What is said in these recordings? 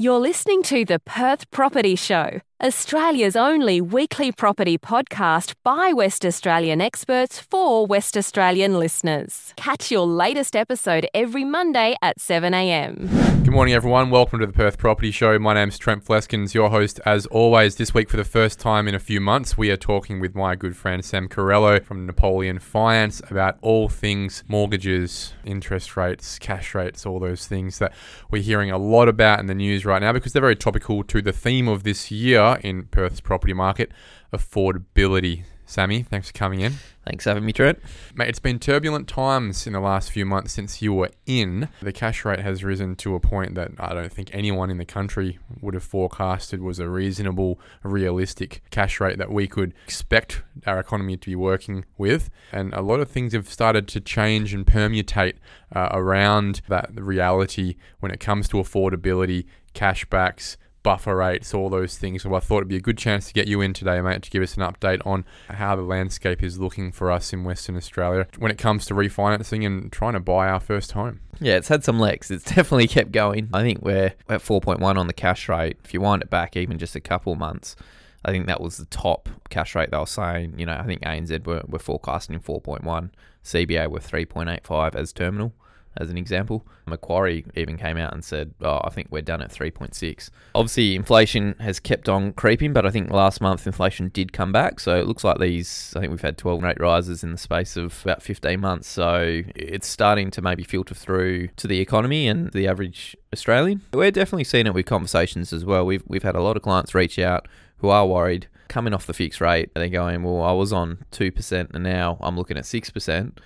You're listening to the Perth Property Show, Australia's only weekly property podcast by West Australian experts for West Australian listeners. Catch your latest episode every Monday at 7am. Good morning, everyone. Welcome to the Perth Property Show. My name's Trent Fleskens, your host, as always. This week, for the first time in a few months, we are talking with my good friend Sam Carrello from Napoleon Finance about all things mortgages, interest rates, cash rates, all those things that we're hearing a lot about in the news right now because they're very topical to the theme of this year in Perth's property market affordability. Sammy, thanks for coming in. Thanks for having me, Trent. Mate, it's been turbulent times in the last few months since you were in. The cash rate has risen to a point that I don't think anyone in the country would have forecasted was a reasonable, realistic cash rate that we could expect our economy to be working with. And a lot of things have started to change and permutate uh, around that reality when it comes to affordability, cashbacks, buffer rates, all those things. So I thought it'd be a good chance to get you in today, mate, to give us an update on how the landscape is looking for us in Western Australia when it comes to refinancing and trying to buy our first home. Yeah, it's had some legs. It's definitely kept going. I think we're at 4.1 on the cash rate. If you wind it back even just a couple months, I think that was the top cash rate they were saying. You know, I think ANZ were, were forecasting 4.1, CBA were 3.85 as terminal as an example. Macquarie even came out and said, oh, I think we're done at 3.6. Obviously, inflation has kept on creeping, but I think last month inflation did come back. So it looks like these, I think we've had 12 rate rises in the space of about 15 months. So it's starting to maybe filter through to the economy and the average Australian. We're definitely seeing it with conversations as well. We've, we've had a lot of clients reach out who are worried coming off the fixed rate. They're going, well, I was on 2% and now I'm looking at 6%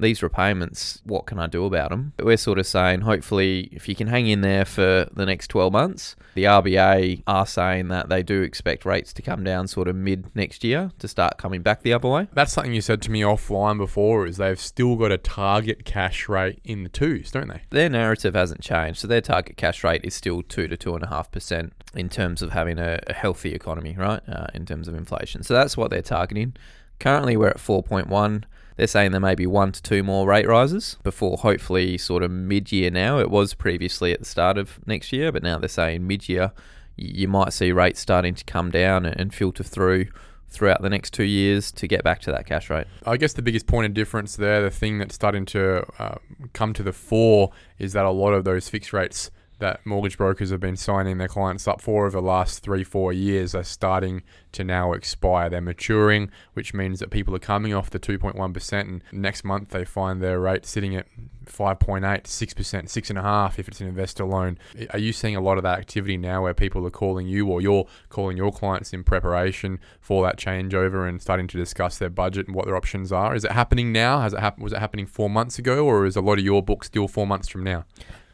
these repayments, what can I do about them? But we're sort of saying, hopefully, if you can hang in there for the next 12 months, the RBA are saying that they do expect rates to come down sort of mid next year to start coming back the other way. That's something you said to me offline before, is they've still got a target cash rate in the twos, don't they? Their narrative hasn't changed. So their target cash rate is still 2 to 2.5% in terms of having a, a healthy economy, right? Uh, in terms of inflation. So that's what they're targeting. Currently, we're at 4.1. They're saying there may be one to two more rate rises before hopefully sort of mid year now. It was previously at the start of next year, but now they're saying mid year you might see rates starting to come down and filter through throughout the next two years to get back to that cash rate. I guess the biggest point of difference there, the thing that's starting to uh, come to the fore, is that a lot of those fixed rates that mortgage brokers have been signing their clients up for over the last three, four years are starting to now expire. They're maturing, which means that people are coming off the 2.1%, and next month they find their rate sitting at 5.8, 6%, 6.5% if it's an investor loan. Are you seeing a lot of that activity now where people are calling you or you're calling your clients in preparation for that changeover and starting to discuss their budget and what their options are? Is it happening now? Has it hap- was it happening four months ago, or is a lot of your book still four months from now?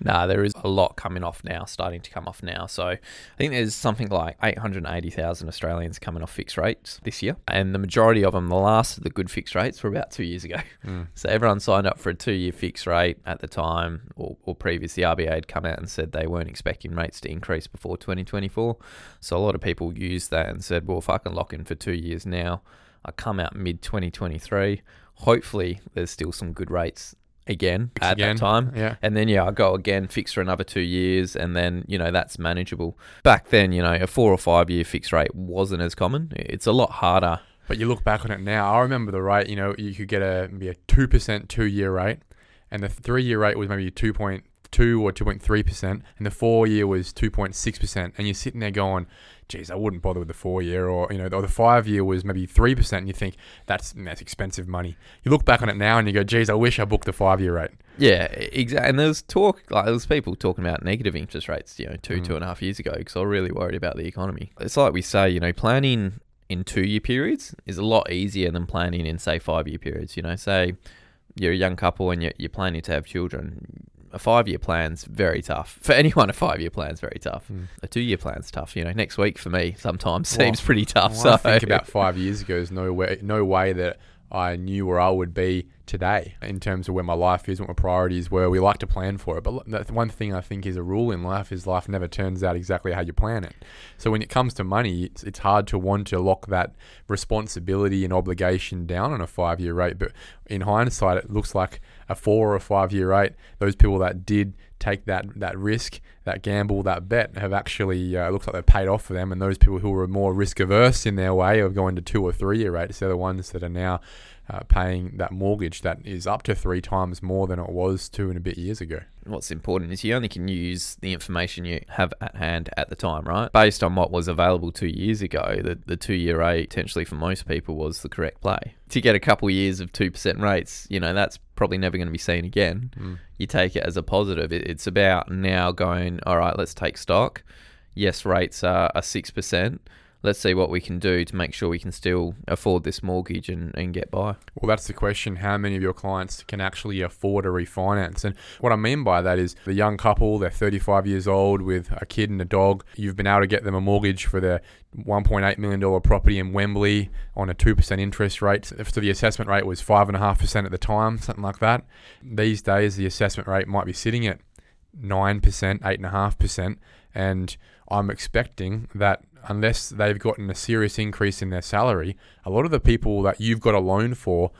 Nah, there is a lot coming off now, starting to come off now. So I think there's something like 880,000 Australians coming off fixed rates this year. And the majority of them, the last of the good fixed rates, were about two years ago. Mm. So everyone signed up for a two year fixed rate at the time, or, or previous. The RBA had come out and said they weren't expecting rates to increase before 2024. So a lot of people used that and said, well, if I can lock in for two years now, I come out mid 2023. Hopefully, there's still some good rates again Fix at again. that time. Yeah. And then, yeah, I go again, fix for another two years, and then, you know, that's manageable. Back then, you know, a four or five year fixed rate wasn't as common. It's a lot harder. But you look back on it now, I remember the rate, you know, you could get a maybe a 2% two year rate, and the three year rate was maybe 2.2 or 2.3%, and the four year was 2.6%. And you're sitting there going, geez, I wouldn't bother with the four year, or you know, or the five year was maybe three percent, and you think that's that's expensive money. You look back on it now and you go, geez, I wish I booked the five year rate. Yeah, exactly. And there's talk, like there was people talking about negative interest rates, you know, two mm. two and a half years ago, because I was really worried about the economy. It's like we say, you know, planning in two year periods is a lot easier than planning in say five year periods. You know, say you're a young couple and you're, you're planning to have children a five year plan's very tough. For anyone, a five year plan's very tough. Mm. A two year plan's tough. You know, next week for me sometimes well, seems pretty tough. Well, so I think about five years ago, there's no way, no way that I knew where I would be today in terms of where my life is, what my priorities were. We like to plan for it, but the one thing I think is a rule in life is life never turns out exactly how you plan it. So when it comes to money, it's, it's hard to want to lock that responsibility and obligation down on a five year rate. But in hindsight, it looks like a four or five year rate. Those people that did take that that risk, that gamble, that bet have actually uh, looks like they've paid off for them. And those people who were more risk averse in their way of going to two or three year rates, they're the ones that are now uh, paying that mortgage that is up to three times more than it was two and a bit years ago. What's important is you only can use the information you have at hand at the time, right? Based on what was available two years ago, the, the two year rate potentially for most people was the correct play. To get a couple of years of 2% rates, you know, that's probably never going to be seen again. Mm. You take it as a positive. It, it's about now going, all right, let's take stock. Yes, rates are, are 6% let's see what we can do to make sure we can still afford this mortgage and, and get by. Well, that's the question. How many of your clients can actually afford a refinance? And what I mean by that is the young couple, they're 35 years old with a kid and a dog. You've been able to get them a mortgage for their $1.8 million property in Wembley on a 2% interest rate. So the assessment rate was 5.5% at the time, something like that. These days, the assessment rate might be sitting at 9%, 8.5%. And I'm expecting that unless they've gotten a serious increase in their salary, a lot of the people that you've got a loan for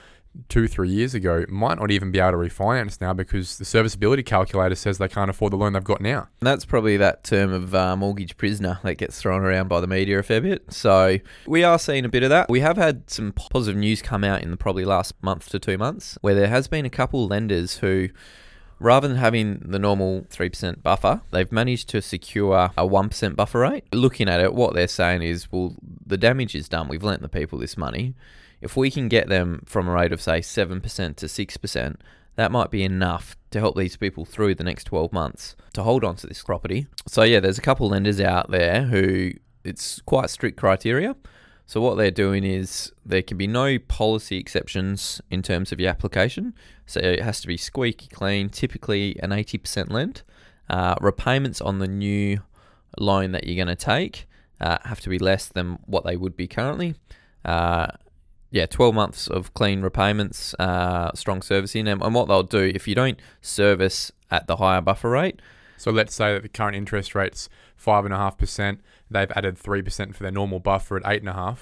two, three years ago might not even be able to refinance now because the serviceability calculator says they can't afford the loan they've got now. And That's probably that term of uh, mortgage prisoner that gets thrown around by the media a fair bit. So we are seeing a bit of that. We have had some positive news come out in the probably last month to two months where there has been a couple lenders who Rather than having the normal 3% buffer, they've managed to secure a 1% buffer rate. Looking at it, what they're saying is, well, the damage is done. We've lent the people this money. If we can get them from a rate of, say, 7% to 6%, that might be enough to help these people through the next 12 months to hold on to this property. So, yeah, there's a couple lenders out there who it's quite strict criteria. So what they're doing is there can be no policy exceptions in terms of your application. So it has to be squeaky clean, typically an 80% lend. Uh, repayments on the new loan that you're going to take uh, have to be less than what they would be currently. Uh, yeah, 12 months of clean repayments, uh, strong servicing. And, and what they'll do if you don't service at the higher buffer rate. So let's say that the current interest rate's 5.5% they've added 3% for their normal buffer at 8.5,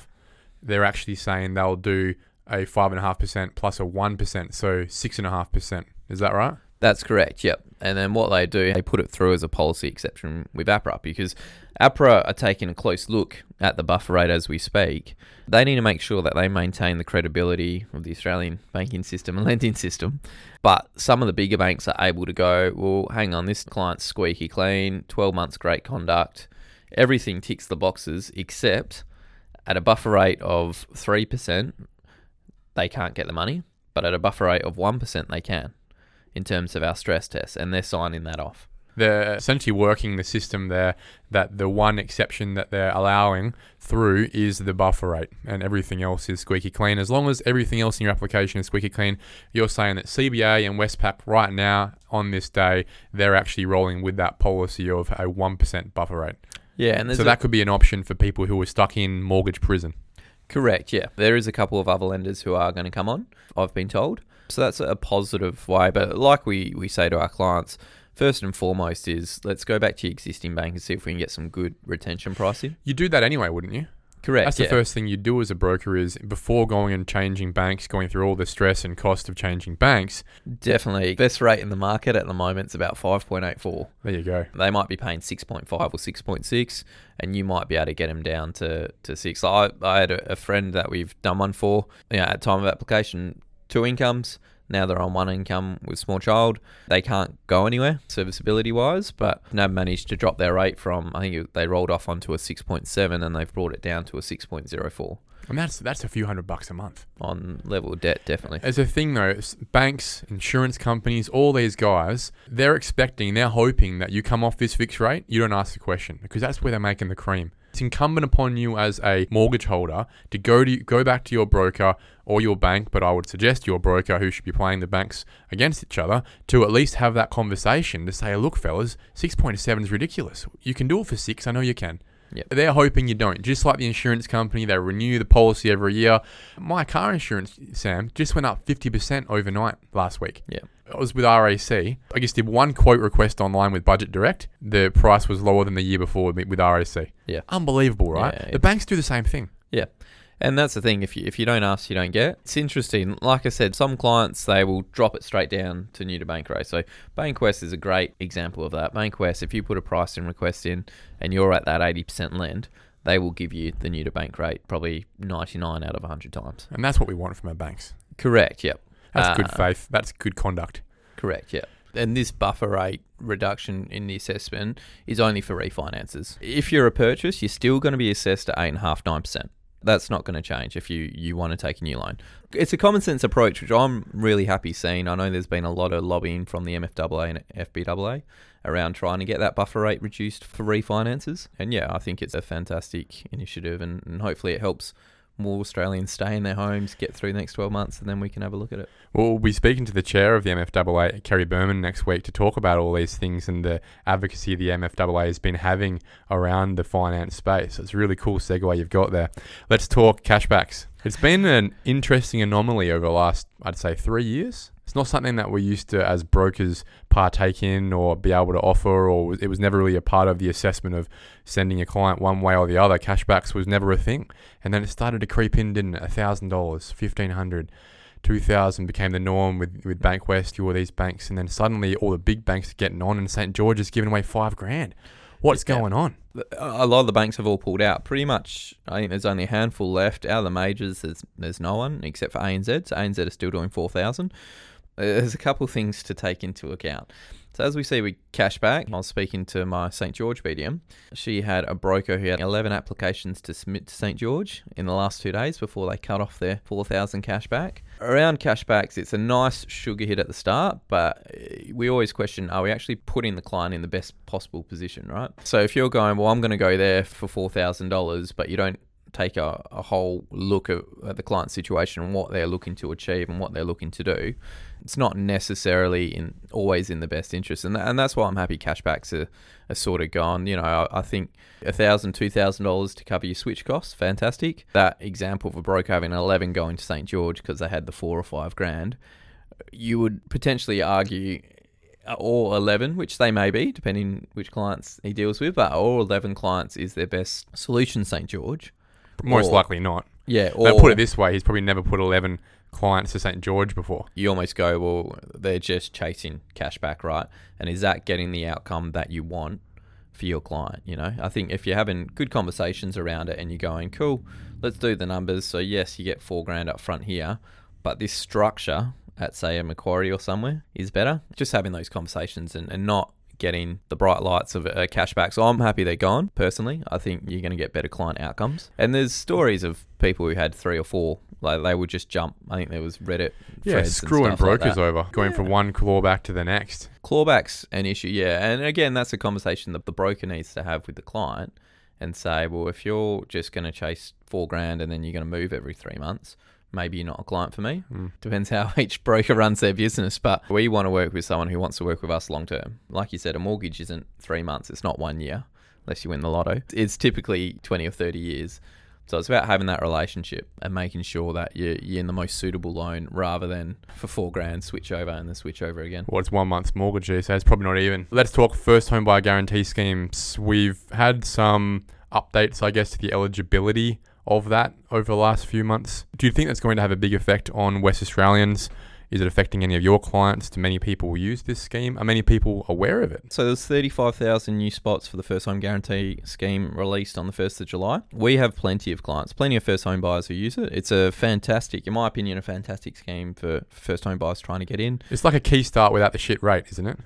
they're actually saying they'll do a 5.5% plus a 1%, so 6.5%. Is that right? That's correct, yep. And then what they do, they put it through as a policy exception with APRA because APRA are taking a close look at the buffer rate as we speak. They need to make sure that they maintain the credibility of the Australian banking system and lending system. But some of the bigger banks are able to go, well, hang on, this client's squeaky clean, 12 months great conduct everything ticks the boxes except at a buffer rate of 3%, they can't get the money, but at a buffer rate of 1%, they can in terms of our stress tests, and they're signing that off. They're essentially working the system there that the one exception that they're allowing through is the buffer rate, and everything else is squeaky clean. As long as everything else in your application is squeaky clean, you're saying that CBA and Westpac right now on this day, they're actually rolling with that policy of a 1% buffer rate. Yeah, and so that could be an option for people who are stuck in mortgage prison. Correct. Yeah, there is a couple of other lenders who are going to come on. I've been told, so that's a positive way. But like we we say to our clients, first and foremost is let's go back to your existing bank and see if we can get some good retention pricing. You do that anyway, wouldn't you? Correct. That's yeah. the first thing you do as a broker is before going and changing banks, going through all the stress and cost of changing banks. Definitely. Best rate in the market at the moment is about 5.84. There you go. They might be paying 6.5 or 6.6 and you might be able to get them down to, to 6. I, I had a, a friend that we've done one for, you know, at time of application, two incomes, now they're on one income with small child. They can't go anywhere serviceability wise, but NAB managed to drop their rate from I think they rolled off onto a 6.7 and they've brought it down to a 6.04. And that's that's a few hundred bucks a month on level debt, definitely. As a thing though, banks, insurance companies, all these guys, they're expecting, they're hoping that you come off this fixed rate. You don't ask the question because that's where they're making the cream. It's incumbent upon you as a mortgage holder to go to go back to your broker or your bank, but I would suggest your broker who should be playing the banks against each other to at least have that conversation to say, look, fellas, 6.7 is ridiculous. You can do it for six. I know you can. Yep. They're hoping you don't. Just like the insurance company, they renew the policy every year. My car insurance, Sam, just went up 50% overnight last week. Yeah. It was with RAC. I just did one quote request online with Budget Direct. The price was lower than the year before with, with RAC. Yeah. Unbelievable, right? Yeah, the banks do the same thing. Yeah. And that's the thing. If you if you don't ask, you don't get. It's interesting. Like I said, some clients they will drop it straight down to new to bank rate. So Bankwest is a great example of that. Bankwest, if you put a pricing request in and you're at that eighty percent lend, they will give you the new to bank rate probably ninety nine out of hundred times. And that's what we want from our banks. Correct. Yep. That's good Uh, faith. That's good conduct. Correct, Yep And this buffer rate reduction in the assessment is only for refinances. If you're a purchase, you're still going to be assessed at 8.5%, 9%. That's not going to change if you, you want to take a new loan. It's a common sense approach, which I'm really happy seeing. I know there's been a lot of lobbying from the MFAA and FBAA around trying to get that buffer rate reduced for refinances. And yeah, I think it's a fantastic initiative, and, and hopefully it helps more Australians stay in their homes, get through the next 12 months, and then we can have a look at it. Well, we'll be speaking to the chair of the MFAA, Kerry Berman, next week to talk about all these things and the advocacy the MFAA has been having around the finance space. It's a really cool segue you've got there. Let's talk cashbacks. It's been an interesting anomaly over the last, I'd say, three years. It's not something that we're used to, as brokers, partake in or be able to offer, or it was never really a part of the assessment of sending a client one way or the other. Cashbacks was never a thing, and then it started to creep in, didn't it? thousand dollars, $1,500. 2000 became the norm with, with Bankwest, all these banks, and then suddenly all the big banks are getting on, and St. George is giving away five grand. What's Yeah. going on? a lot of the banks have all pulled out. Pretty much, I think there's only a handful left. Out of the majors, there's there's no one except for ANZ. So ANZ is still doing four thousand. There's a couple things to take into account. So as we see with cashback, I was speaking to my St George BDM. She had a broker who had 11 applications to submit to St George in the last two days before they cut off their 4,000 cashback. Around cashbacks, it's a nice sugar hit at the start, but eh, we always question: Are we actually putting the client in the best possible position, right? So if you're going, well, I'm going to go there for four thousand dollars, but you don't take a, a whole look at, at the client situation and what they're looking to achieve and what they're looking to do, it's not necessarily in always in the best interest. And, tha- and that's why I'm happy cashbacks are, are sort of gone. You know, I, I think a thousand, two thousand dollars to cover your switch costs, fantastic. That example of a broker having 11 going to St. George because they had the four or five grand, you would potentially argue uh, all 11, which they may be, depending which clients he deals with, but all 11 clients is their best solution, St. George. Most Or- likely not. Yeah, or put it this way: he's probably never put 11 clients to St. George before. you almost go, well, they're just chasing cash back, right? And is that getting the outcome that you want for your client? You know, I think if you're having good conversations around it and you're going, cool, let's do the numbers. So, yes, you get four grand up front here, but this structure at, say, a Macquarie or somewhere is better. Just having those conversations and, and not getting the bright lights of a cashback. So I'm happy they're gone. Personally, I think you're going to get better client outcomes. And there's stories of people who had three or four. Like they would just jump. I think there was Reddit. Yeah, threads and screwing stuff like brokers that. over, going from one clawback to the next. Clawback's an issue, yeah. And again, that's a conversation that the broker needs to have with the client and say, well, if you're just going to chase four grand and then you're going to move every three months, maybe you're not a client for me. Mm. Depends how each broker runs their business. But we want to work with someone who wants to work with us long term. Like you said, a mortgage isn't three months, it's not one year, unless you win the lotto. It's typically 20 or 30 years. So it's about having that relationship and making sure that you're, you're in the most suitable loan rather than for four grand switch over and then switch over again. Well, it's one month's mortgage, so days, probably not even. Let's talk first home buyer guarantee schemes. We've had some updates, I guess, to the eligibility of that over the last few months. Do you think that's going to have a big effect on West Australians? Is it affecting any of your clients? Do many people use this scheme? Are many people aware of it? So there's 35,000 new spots for the first home guarantee scheme released on the 1st of July. We have plenty of clients, plenty of first home buyers who use it. It's a fantastic, in my opinion, a fantastic scheme for first home buyers trying to get in. It's like a Keystart without the shit rate, isn't it?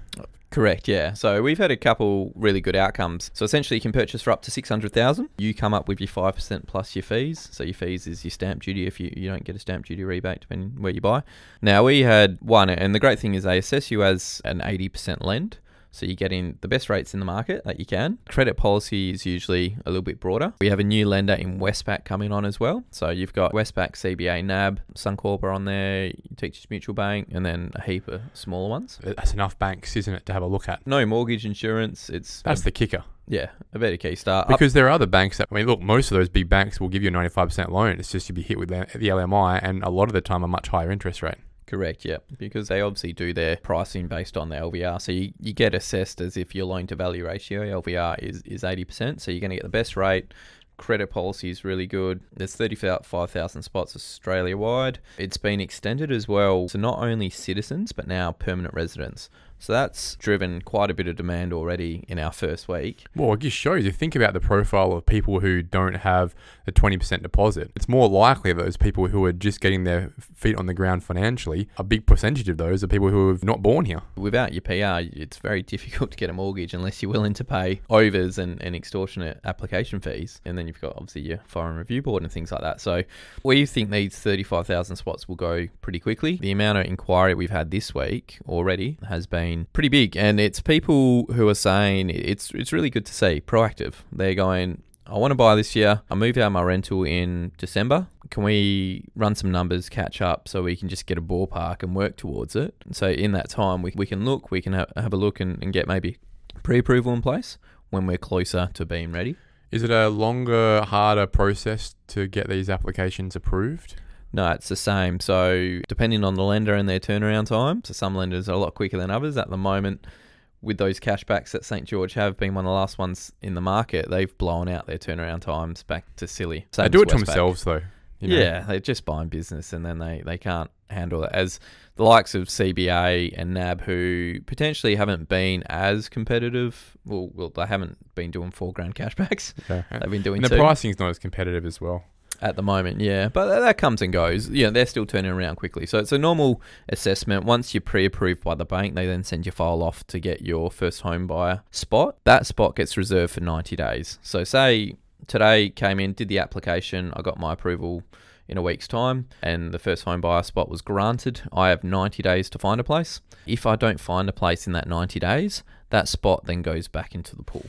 Correct, yeah. So we've had a couple really good outcomes. So essentially, you can purchase for up to six hundred thousand. You come up with your five percent plus your fees. So your fees is your stamp duty if you, you don't get a stamp duty rebate depending where you buy. Now we had one, and the great thing is they assess you as an eighty percent lend. So you're getting the best rates in the market that you can. Credit policy is usually a little bit broader. We have a new lender in Westpac coming on as well. So you've got Westpac, CBA, NAB, Suncorp are on there, Teachers Mutual Bank, and then a heap of smaller ones. That's enough banks, isn't it, to have a look at? No mortgage insurance. It's That's the kicker. Yeah, a better Keystart. Because there are other banks that, I mean, look, most of those big banks will give you a 95% loan. It's just you'd be hit with the LMI and a lot of the time a much higher interest rate. Correct, yeah. Because they obviously do their pricing based on the LVR. So you, you get assessed as if your loan to value ratio, LVR, is, is 80%. So you're going to get the best rate. Credit policy is really good. There's 35,000 spots Australia wide. It's been extended as well to not only citizens, but now permanent residents. So that's driven quite a bit of demand already in our first week. Well, it just shows you think about the profile of people who don't have the 20% deposit. It's more likely those people who are just getting their feet on the ground financially, a big percentage of those are people who have not born here. Without your PR, it's very difficult to get a mortgage unless you're willing to pay overs and, and extortionate application fees. And then you've got obviously your foreign review board and things like that. So we think these 35,000 spots will go pretty quickly. The amount of inquiry we've had this week already has been pretty big. And it's people who are saying it's, it's really good to see proactive. They're going, I want to buy this year. I moved out my rental in December. Can we run some numbers, catch up, so we can just get a ballpark and work towards it? So in that time, we, we can look, we can ha- have a look and, and get maybe pre-approval in place when we're closer to being ready. Is it a longer, harder process to get these applications approved? No, it's the same. So depending on the lender and their turnaround time, so some lenders are a lot quicker than others. At the moment, with those cashbacks that St George have been one of the last ones in the market, they've blown out their turnaround times back to silly. Same they do it to themselves, though. you know. Yeah, they're just buying business and then they, they can't handle it. As the likes of CBA and NAB, who potentially haven't been as competitive, well, well they haven't been doing four grand cashbacks. Okay. They've been doing And the two pricing's not as competitive as well. At the moment, yeah. But that- comes and goes. Yeah, they're still turning around quickly. So it's a normal assessment. Once you're pre-approved by the bank, they then send your file off to get your first home buyer spot. That spot gets reserved for 90 days. So say today came in, did the application, I got my approval in a week's time and the first home buyer spot was granted. I have 90 days to find a place. If I don't find a place in that 90 days, that spot then goes back into the pool.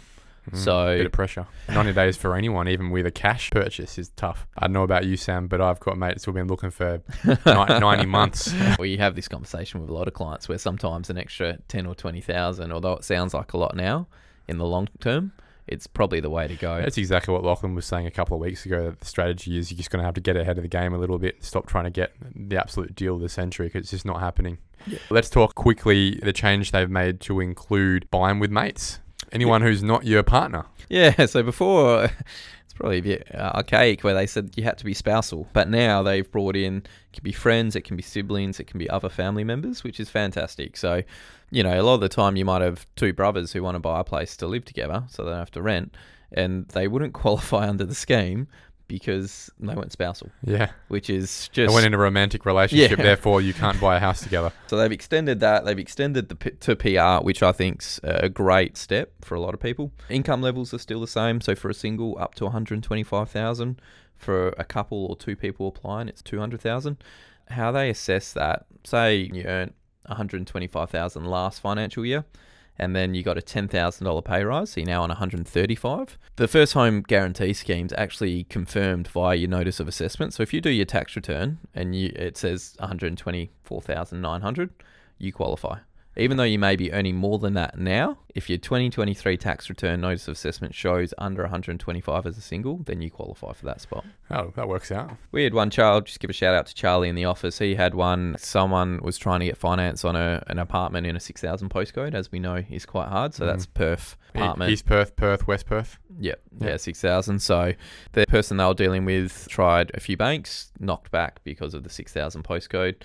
Mm, So- bit of pressure. 90 days for anyone, even with a cash purchase, is tough. I don't know about you, Sam, but I've got mates who've been looking for ni- 90 months. we have this conversation with a lot of clients where sometimes an extra 10 or 20,000 although it sounds like a lot now in the long term it's probably the way to go That's exactly what Lachlan was saying a couple of weeks ago. That the strategy is you're just going to have to get ahead of the game a little bit. Stop trying to get the absolute deal of the century because it's just not happening. Yeah. Let's talk quickly the change they've made to include buying with mates. Anyone who's not your partner. yeah so before it's probably a bit uh, archaic where they said you had to be spousal but now they've brought in it can be friends it can be siblings it can be other family members which is fantastic so you know a lot of the time you might have two brothers who want to buy a place to live together so they don't have to rent and they wouldn't qualify under the scheme because they weren't spousal Yeah. which is just. They went in a romantic relationship, Yeah. therefore you can't buy a house together. So they've extended that. They've extended the P- to PR, which I think's a great step for a lot of people. Income levels are still the same. So for a single, up to 125,000. For a couple or two people applying, it's 200,000. How they assess that? Say you earned 125,000 last financial year. And then you got a ten thousand dollar pay rise, so you're now on one hundred thirty-five. The first home guarantee scheme's actually confirmed via your notice of assessment. So if you do your tax return and you it says one hundred twenty-four thousand nine hundred, you qualify. Even though you may be earning more than that now, if your 2023 tax return notice of assessment shows under 125 as a single, then you qualify for that spot. Oh, that works out. We had one child, just give a shout out to Charlie in the office. He had one, someone was trying to get finance on a, an apartment in a 6,000 postcode, as we know is quite hard. So Mhm. that's Perth E- apartment. East Perth, Perth, West Perth. Yep. Yeah. Yeah, 6,000. So the person they were dealing with tried a few banks, knocked back because of the 6,000 postcode.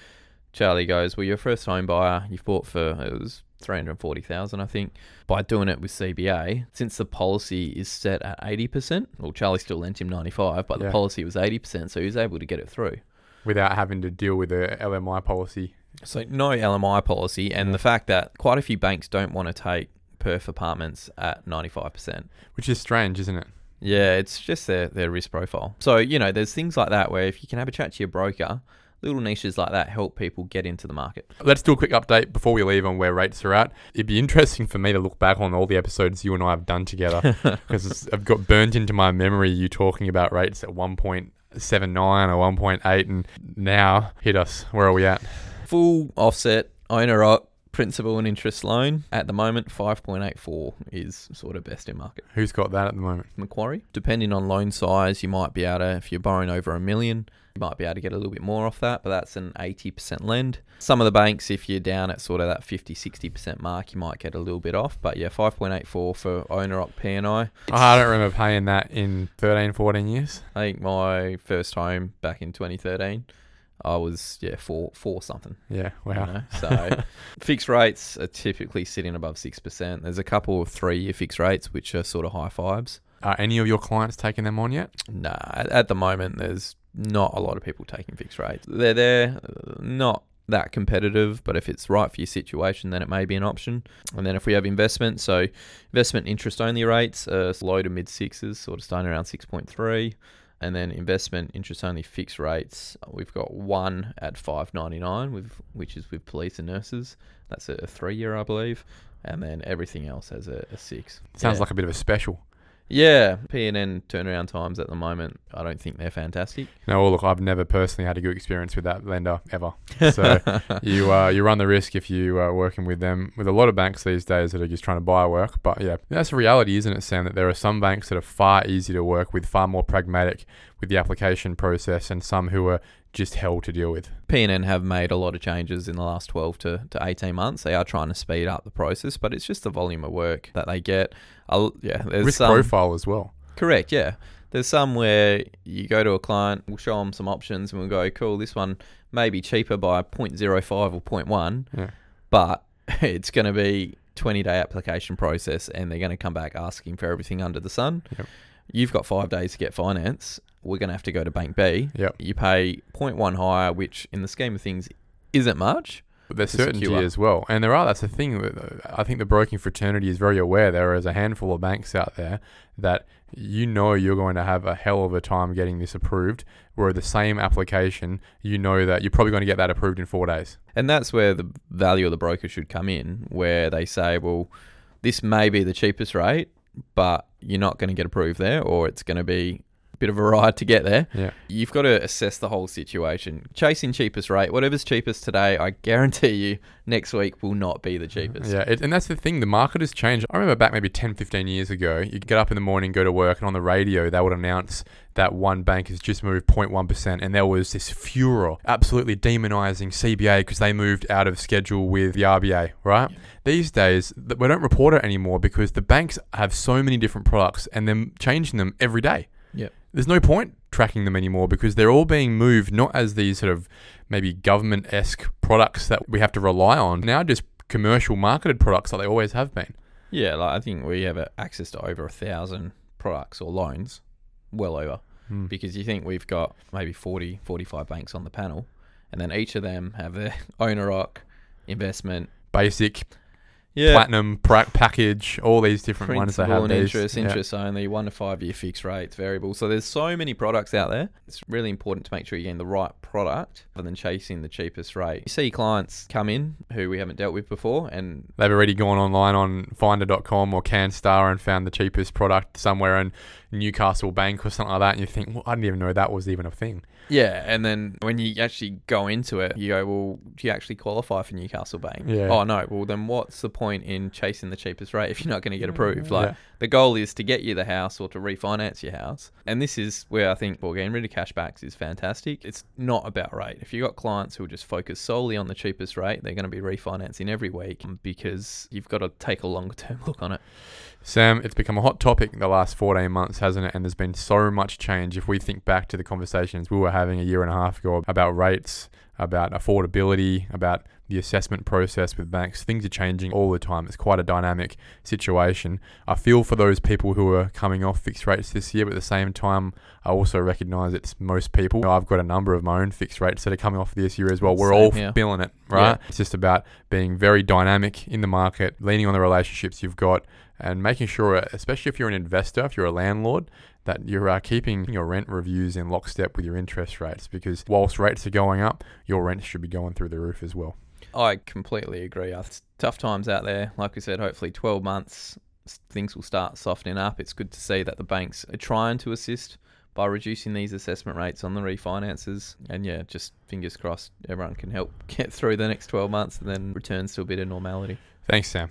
Charlie goes, Well, you're a first home buyer. You've bought for, it was 340,000, I think. By doing it with CBA, since the policy is set at 80%, well, Charlie still lent him 95, but Yeah. the policy was 80%, so he was able to get it through. Without having to deal with a LMI policy. So no LMI policy, and Yeah. the fact that quite a few banks don't want to take Perth apartments at 95%. Which is strange, isn't it? Yeah, it's just their, their risk profile. So, you know, there's things like that where if you can have a chat to your broker, little niches like that help people get into the market. Let's do a quick update before we leave on where rates are at. It'd be interesting for me to look back on all the episodes you and I have done together because I've got burnt into my memory you talking about rates at 1.79 or 1.8 and now hit us. Where are we at? Full offset, owner op, principal and interest loan at the moment, 5.84 is sort of best in market. Who's got that at the moment? Macquarie. Depending on loan size, you might be able to, if you're borrowing over a million, you might be able to get a little bit more off that, but that's an 80% lend. Some of the banks, if you're down at sort of that 50, 60% mark, you might get a little bit off. But yeah, 5.84 for owner op P&I. Oh, I don't remember paying that in 13, 14 years. I think my first home back in 2013, I was yeah four four something. Yeah, wow. You know? So fixed rates are typically sitting above six percent. There's a couple of three year fixed rates which are sort of high fives. Are any of your clients taking them on yet? Nah, at, at the moment there's not a lot of people taking fixed rates. They're there, not that competitive, but if it's right for your situation, then it may be an option. And then if we have investment, so investment interest only rates are low to mid sixes, sort of starting around 6.3. And then investment interest only fixed rates, we've got one at 5.99 with which is with police and nurses. That's a, three year, I believe. And then everything else has a, a six. Sounds Yeah. like a bit of a special. Yeah, P and N turnaround times at the moment, I don't think they're fantastic. No, well, look, I've never personally had a good experience with that lender ever. So you uh, you run the risk if you are working with them. With a lot of banks these days that are just trying to buy work, but yeah, that's the reality, isn't it, Sam? That there are some banks that are far easier to work with, far more pragmatic with the application process, and some who are just hell to deal with. P&N have made a lot of changes in the last 12 to, to 18 months. They are trying to speed up the process, but it's just the volume of work that they get. I'll, yeah, there's risk some, profile as well. Correct, yeah. There's some where you go to a client, we'll show them some options, and we'll go, cool, this one may be cheaper by 0.05 or 0.1, Yeah. but it's going to be 20 day application process, and they're going to come back asking for everything under the sun. Yep. You've got five days to get finance. We're going to have to go to Bank B. Yep. You pay 0.1 higher, which in the scheme of things isn't much. But there's certainty secure. as well. And there are, that's the thing. that, uh, I think the broking fraternity is very aware there is a handful of banks out there that you know you're going to have a hell of a time getting this approved, where the same application, you know that you're probably going to get that approved in four days. And that's where the value of the broker should come in, where they say, well, this may be the cheapest rate, but you're not going to get approved there, or it's going to be bit of a ride to get there. Yeah. You've got to assess the whole situation. Chasing cheapest rate, whatever's cheapest today, I guarantee you next week will not be the cheapest. Yeah, it, and that's the thing. The market has changed. I remember back maybe 10, 15 years ago, you get up in the morning, go to work, and on the radio, they would announce that one bank has just moved 0.1%. And there was this furor, absolutely demonizing CBA because they moved out of schedule with the RBA, right? These days, we don't report it anymore because the banks have so many different products and they're changing them every day. Yep. There's no point tracking them anymore because they're all being moved not as these sort of maybe government esque products that we have to rely on, now just commercial marketed products like they always have been. Yeah, like I think we have access to over a thousand products or loans, well over, Hmm. because you think we've got maybe 40, 45 banks on the panel, and then each of them have their owner rock investment, Basic, yeah, platinum, pra- package, all these different ones they have. and these. interest, Yeah. interest only, one to five year fixed rates, variable. So there's so many products out there. It's really important to make sure you're getting the right product rather than chasing the cheapest rate. You see clients come in who we haven't dealt with before, and They've already gone online on finder.com or CanStar and found the cheapest product somewhere in Newcastle Bank or something like that. And you think, well, I didn't even know that was even a thing. Yeah, and then when you actually go into it, you go, well, do you actually qualify for Newcastle Bank? Yeah. Oh no. Well, then what's the point in chasing the cheapest rate if you're not going to get mm, approved? Like Yeah. the goal is to get you the house or to refinance your house, and this is where I think well, getting rid of cashbacks is fantastic. It's not about rate. If you've got clients who just focus solely on the cheapest rate, they're going to be refinancing every week because you've got to take a longer term look on it. Sam, it's become a hot topic in the last 14 months, hasn't it? And there's been so much change. If we think back to the conversations we were having a year and a half ago about rates, about affordability, about the assessment process with banks, things are changing all the time. It's quite a dynamic situation. I feel for those people who are coming off fixed rates this year, but at the same time, I also recognize it's most people. I've got a number of my own fixed rates that are coming off this year as well. We're Same all here. feeling it, right? Yeah. It's just about being very dynamic in the market, leaning on the relationships you've got, and making sure, especially if you're an investor, if you're a landlord, that you're uh, keeping your rent reviews in lockstep with your interest rates. Because whilst rates are going up, your rent should be going through the roof as well. I completely agree. It's tough times out there. Like we said, hopefully 12 months, things will start softening up. It's good to see that the banks are trying to assist by reducing these assessment rates on the refinances. And yeah, just fingers crossed everyone can help get through the next 12 months and then returns to a bit of normality. Thanks, Sam.